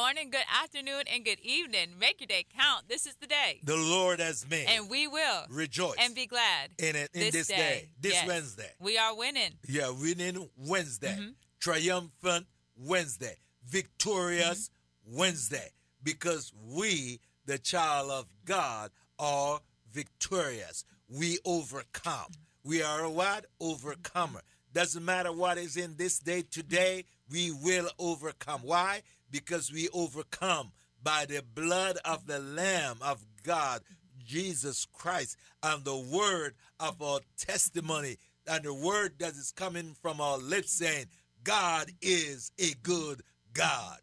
Good morning, good afternoon, and good evening. Make your day count. This is the day. The Lord has made. And we will rejoice and be glad in it in this, this day. day. this Yes. Wednesday. We are winning. Yeah, winning Wednesday, Mhm. triumphant Wednesday, victorious Wednesday, because we, the child of God, are victorious. We overcome. We are a what? Overcomer. Doesn't matter what is in this day today, we will overcome. Why? Because we overcome by the blood of the Lamb of God, Jesus Christ, and the word of our testimony, and the word that is coming from our lips saying, God is a good God.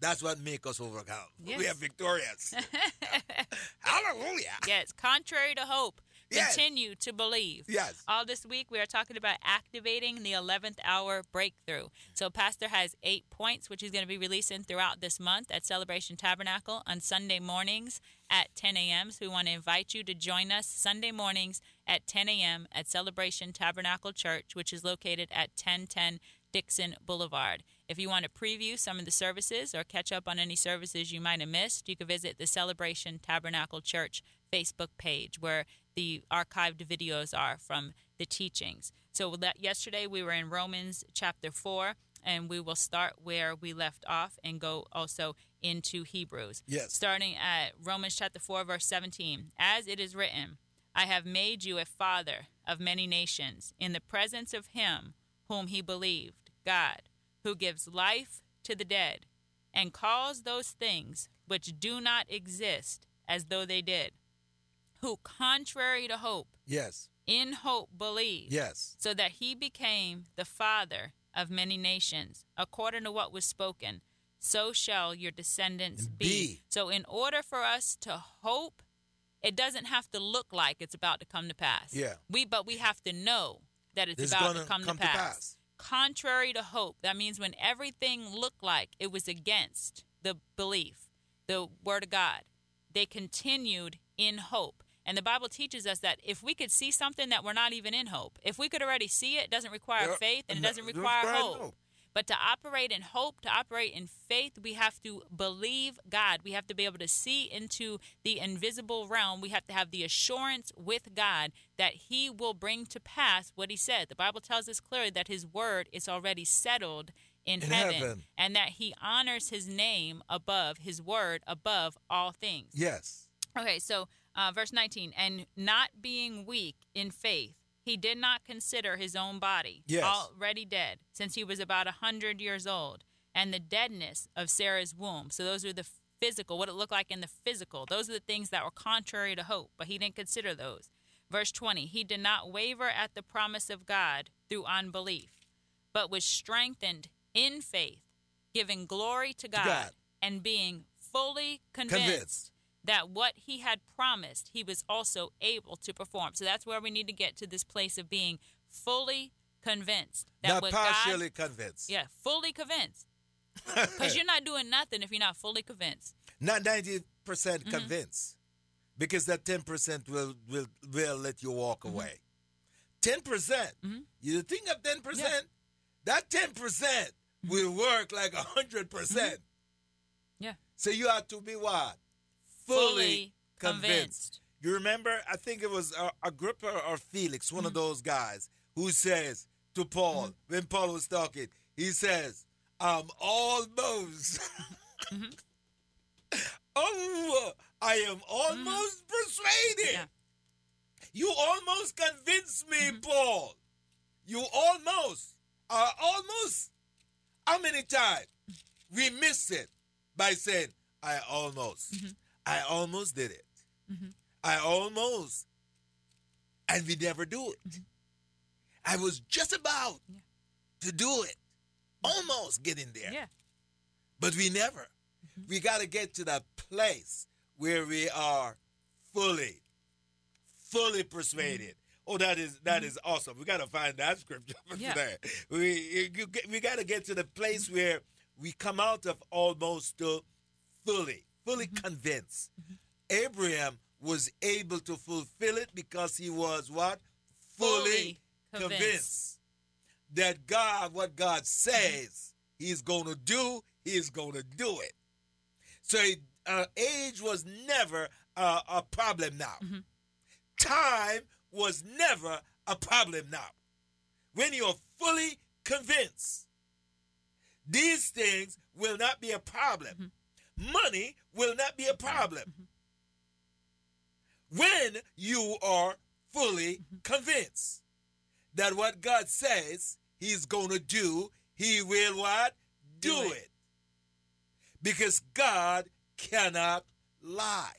That's what makes us overcome. We are victorious. Hallelujah. yes, contrary to hope, Yes. continue to believe. Yes. All this week, we are talking about activating the 11th hour breakthrough. So, Pastor has eight points, which he's going to be releasing throughout this month at Celebration Tabernacle on Sunday mornings at 10 a.m. So, we want to invite you to join us Sunday mornings at 10 a.m. at Celebration Tabernacle Church, which is located at 1010 Dixon Boulevard. If you want to preview some of the services or catch up on any services you might have missed, you can visit the Celebration Tabernacle Church Facebook page where the archived videos are from the teachings. So that yesterday we were in Romans chapter 4 and we will start where we left off and go also into Hebrews. Yes. Starting at Romans chapter 4 verse 17. As it is written, I have made you a father of many nations in the presence of him whom he believed, God, who gives life to the dead and calls those things which do not exist as though they did, who, contrary to hope, Yes. in hope believed, Yes. so that he became the father of many nations, according to what was spoken. So shall your descendants be. Be. So, in order for us to hope, it doesn't have to look like it's about to come to pass. Yeah. We, but we have to know that it's It's about to come, come to to pass. pass. Contrary to hope, that means when everything looked like it was against the belief, the word of God, they continued in hope. And the Bible teaches us that if we could see something that we're not even in hope, if we could already see it, it doesn't require Yeah, faith and it doesn't require require hope. hope. But to operate in hope, to operate in faith, we have to believe God. We have to be able to see into the invisible realm. We have to have the assurance with God that He will bring to pass what He said. The Bible tells us clearly that His word is already settled in, In heaven, heaven. and that He honors His name above His word, above all things. Yes. Okay, so uh, verse 19, and not being weak in faith, he did not consider his own body Yes. already dead, since he was about a hundred years old, and the deadness of Sarah's womb. So those are the physical, what it looked like in the physical. Those are the things that were contrary to hope, but he didn't consider those. Verse 20, he did not waver at the promise of God through unbelief, but was strengthened in faith, giving glory to God, God. and being fully convinced Convinced. That what he had promised, he was also able to perform. So that's where we need to get to this place of being fully convinced that Not partially God, convinced. yeah, fully convinced. Because you're not doing nothing if you're not fully convinced. Not 90% Mm-hmm. convinced. Because that 10% will, will, will let you walk Mm-hmm. away. 10%. percent You think of 10%? That 10% will work like 100%. Yeah. So you have to be what? Fully convinced. You remember, I think it was uh, Agrippa or Felix, one Mm-hmm. of those guys, who says to Paul, when Paul was talking, he says, I'm almost, oh, I am almost persuaded. Mm-hmm. Yeah. You almost convinced me, Mm-hmm. Paul. You almost, uh, almost. How many times we miss it by saying, I almost, Mm-hmm. I almost did it. Mm-hmm. I almost, and we never do it. Mm-hmm. I was just about Yeah. to do it, almost getting there, Yeah. but we never. Mm-hmm. We got to get to that place where we are fully, fully persuaded, Oh, that is that is awesome. We got to find that scripture for Yeah. today. We we got to get to the place where we come out of almost to fully, fully convinced. Abraham was able to fulfill it because he was what fully, Fully convinced. convinced. that God, what God says He's going to do, He's going to do it. So uh, age was never uh, a problem now. Time was never a problem now. When you're fully convinced, these things will not be a problem. Money will not be a mm-hmm. problem. Mm-hmm. When you are fully mm-hmm. convinced that what God says He's going to do, He will what? Do, Do it. it. Because God cannot lie.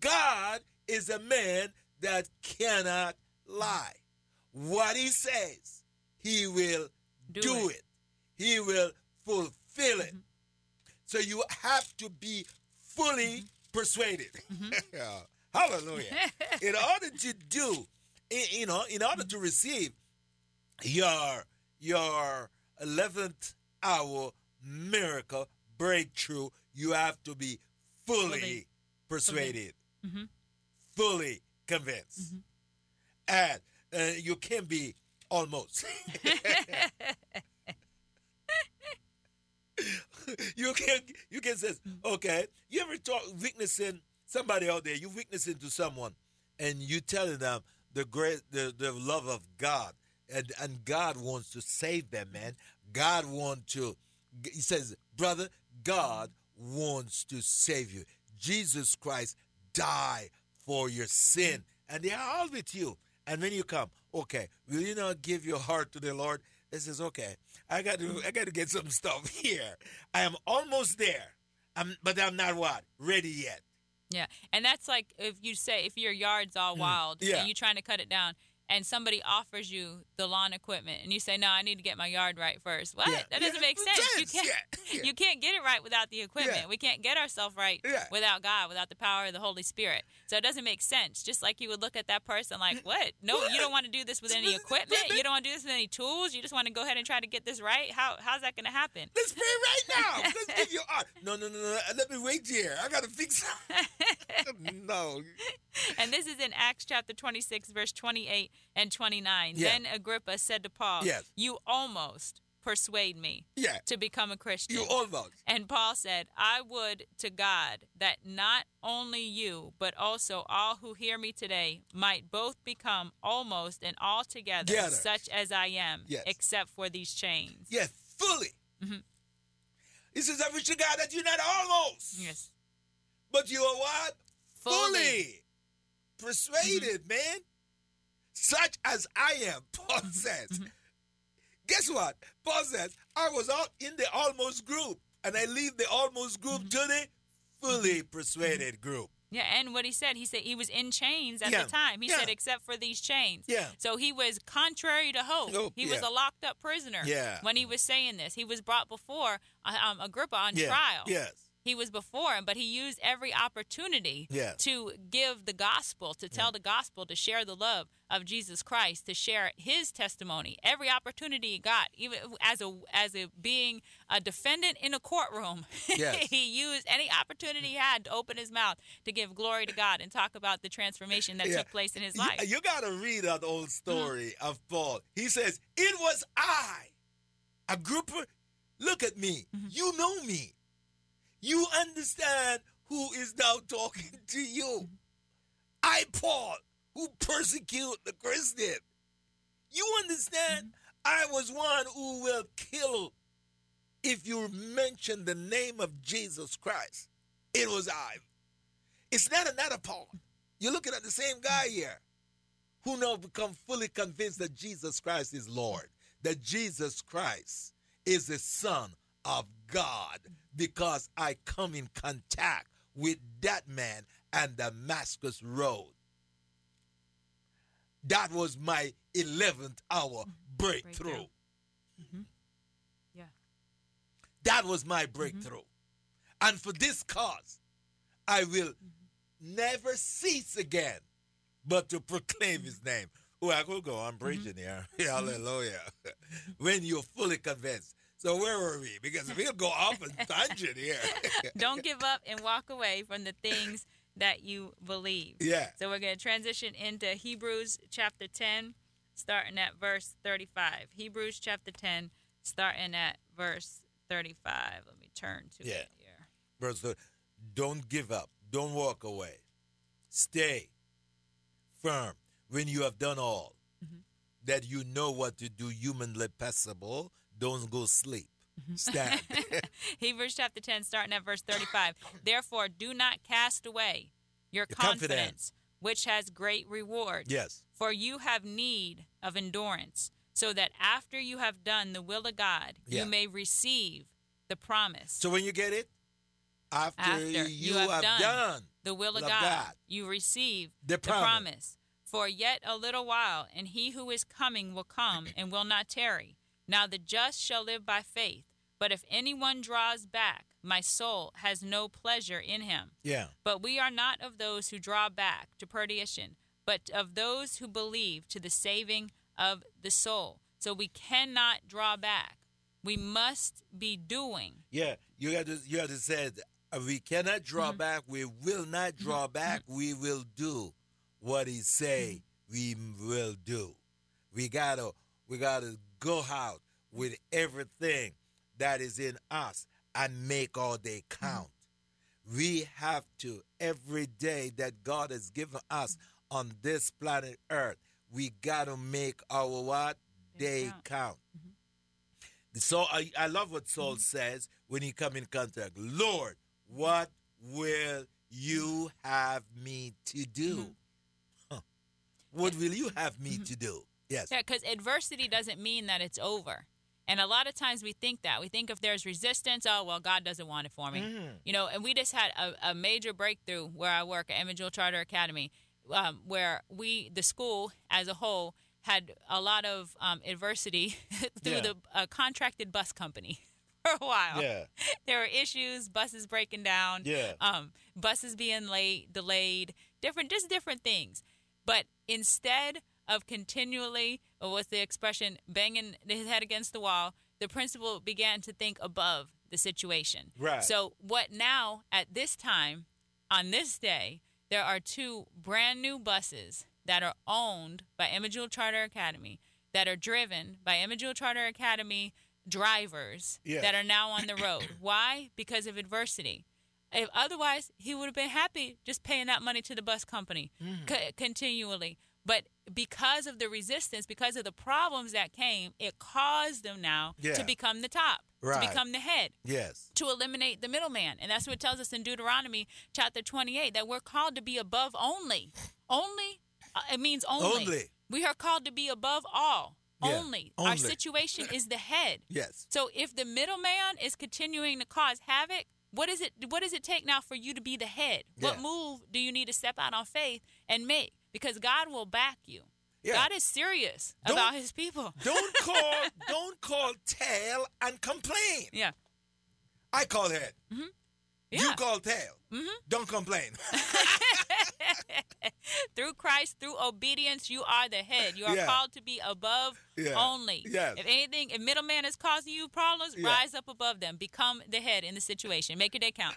God is a man that cannot lie. What He says, He will do, Do it. it. He will fulfill it. So you have to be fully persuaded. Hallelujah. in order to do, you know, in order to receive your your 11th hour miracle breakthrough, you have to be fully, Fully persuaded, Mhm. fully convinced. And uh, you can be almost. you can you can say, okay, you ever talk witnessing somebody out there, you witnessing to someone and you telling them the great the, the love of God and and God wants to save them, man. God wants to he says, brother, God wants to save you. Jesus Christ died for your sin. And they are all with you. And when you come, okay, will you not give your heart to the Lord? They says, okay, I got to I got to get some stuff here. I am almost there. I'm, but I'm not what? Ready yet. Yeah, and that's like if you say if your yard's all wild Mm. yeah. and you're trying to cut it down, and somebody offers you the lawn equipment, and you say, "No, I need to get my yard right first. What? Yeah. That doesn't Yeah, make sense. You can't. yeah. You can't get it right without the equipment. We can't get ourselves right without God, without the power of the Holy Spirit. So it doesn't make sense. Just like you would look at that person like, mm. "What? No, you don't want to do this with any equipment. You don't want to do this with any tools. You just want to go ahead and try to get this right. How how's that going to happen?" Let's pray right now. Let's give you heart. No, no, no, no. Let me wait here. I gotta fix No. And this is in Acts chapter 26, verse 28 and 29. Yeah. Then Agrippa said to Paul, Yes. You almost persuade me Yeah. to become a Christian. You almost. and Paul said, I would to God that not only you, but also all who hear me today might both become almost and altogether Together. such as I am, Yes. except for these chains. Yes, fully. Mhm. He says, I wish to God that you're not almost. Yes. But you are what? Fully. Persuaded, man. Such as I am, Paul says. Mm-hmm. Guess what? Paul says, I was out in the almost group, and I leave the almost group mm-hmm. to the fully persuaded mm-hmm. group. Yeah, and what he said, he said he was in chains at Yeah, the time. He yeah. said, except for these chains. Yeah. So he was contrary to hope. Hope, he was a locked up prisoner. Yeah. When he was saying this, he was brought before um, Agrippa on Yeah. trial. Yes. He was before him, but he used every opportunity Yes. to give the gospel, to tell the gospel, to share the love of Jesus Christ, to share his testimony. Every opportunity he got, even as a as a being a defendant in a courtroom, Yes. he used any opportunity he had to open his mouth to give glory to God and talk about the transformation that Yeah. took place in his life. You, got to read that old mm-hmm. story of Paul. He says, It was I, Agrippa. Look at me. Mm-hmm. You know me. You understand who is now talking to you. I, Paul, who persecute the Christian. You understand? I was one who will kill if you mention the name of Jesus Christ. It was I. It's not another Paul. You're looking at the same guy here who now become fully convinced that Jesus Christ is Lord, that Jesus Christ is the Son of God, because I come in contact with that man and Damascus Road. That was my 11th hour mm-hmm. breakthrough. Breakthrough. Mm-hmm. Yeah. That was my mm-hmm. breakthrough. And for this cause, I will never cease again but to proclaim his name. Well, I could go on preaching here. Hallelujah. when you're fully convinced. So where were we? Because we'll go off a tangent here. Don't give up and walk away from the things that you believe. yeah. So we're going to transition into Hebrews chapter 10, starting at verse 35. Hebrews chapter 10, starting at verse 35. Let me turn to Yeah. it here. Verse thirty, Don't give up. Don't walk away. Stay firm when you have done all Mm-hmm. that you know what to do humanly possible. Don't go sleep. Mm-hmm. Stand. Hebrews chapter 10, starting at verse 35. Therefore, do not cast away your confidence, confidence. which has great reward. yes. For you have need of endurance, so that after you have done the will of God, Yeah. you may receive the promise. So when you get it, after, After you, you have, have done, done the will of God, God. you receive The the promise. promise. For yet a little while, and he who is coming will come and will not tarry. Now the just shall live by faith. But if anyone draws back, my soul has no pleasure in him. yeah, But we are not of those who draw back to perdition, but of those who believe to the saving of the soul. So we cannot draw back. We must be doing. yeah, you got to you have to say uh, we cannot draw Mm-hmm. back. We will not draw back. We will do what He say we Mm-hmm. will do. We gotta we gotta go out with everything that is in us and make all day Mm-hmm. count. We have to every day that God has given us on this planet Earth. We gotta make our what Day count. count. Mm-hmm. So I, I love what Saul mm-hmm. says when he come in contact. Lord, what will you have me to do? Mm-hmm. Huh. What will you have me to do? Yes. Yeah, because adversity doesn't mean that it's over. And a lot of times we think that. We think if there's resistance, oh, well, God doesn't want it for me. Mhm. You know, and we just had a, a major breakthrough where I work at Emma Charter Academy, um, where we, the school as a whole, had a lot of um, adversity through Yeah. the uh, contracted bus company for a while. Yeah. There were issues, buses breaking down, Yeah. um, buses being late, delayed, different, just different things. But instead of continually, or what's the expression, banging his head against the wall, the principal began to think above the situation. Right. So, what now at this time, on this day, there are two brand new buses that are owned by Jewel Charter Academy, that are driven by Jewel Charter Academy drivers that are now on the road. Why? Because of adversity. If otherwise, he would have been happy just paying that money to the bus company Mm. co- continually. But because of the resistance, because of the problems that came, it caused them now Yeah. to become the top, Right. to become the head Yes. to eliminate the middleman. And that's what it tells us in Deuteronomy chapter 28 that we're called to be above only. Only, uh, it means only. Only. We are called to be above all. Yeah, Only. Our situation is the head. Yes. So if the middleman is continuing to cause havoc, what is it what does it take now for you to be the head? What move do you need to step out on faith and make? Because God will back you. Yeah. God is serious Don't- about his people. Don't call don't call tail and complain. Yeah. I call head. Mm-hmm. You Yeah. call tail. Mm-hmm. Don't complain. through Christ, through obedience, you are the head. You are Yeah. called to be above Yeah. only. Yes. If anything, if middleman is causing you problems, rise up above them. Become the head in the situation. Make your day count.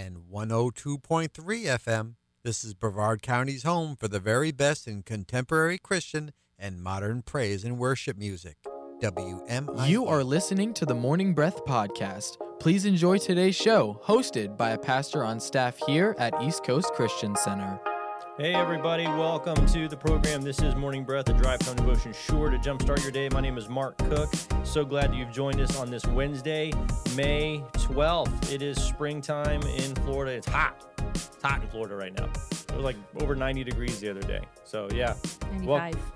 and 102.3 FM. This is Brevard County's home for the very best in contemporary Christian and modern praise and worship music. WMI. You are listening to the Morning Breath Podcast. Please enjoy today's show, hosted by a pastor on staff here at East Coast Christian Center. Hey, everybody, welcome to the program. This is Morning Breath, a drive time devotion sure to jumpstart your day. My name is Mark Cook. So glad you've joined us on this Wednesday, May 12th. It is springtime in Florida. It's hot. It's hot in Florida right now. It was like over 90 degrees the other day. So yeah, well, 95.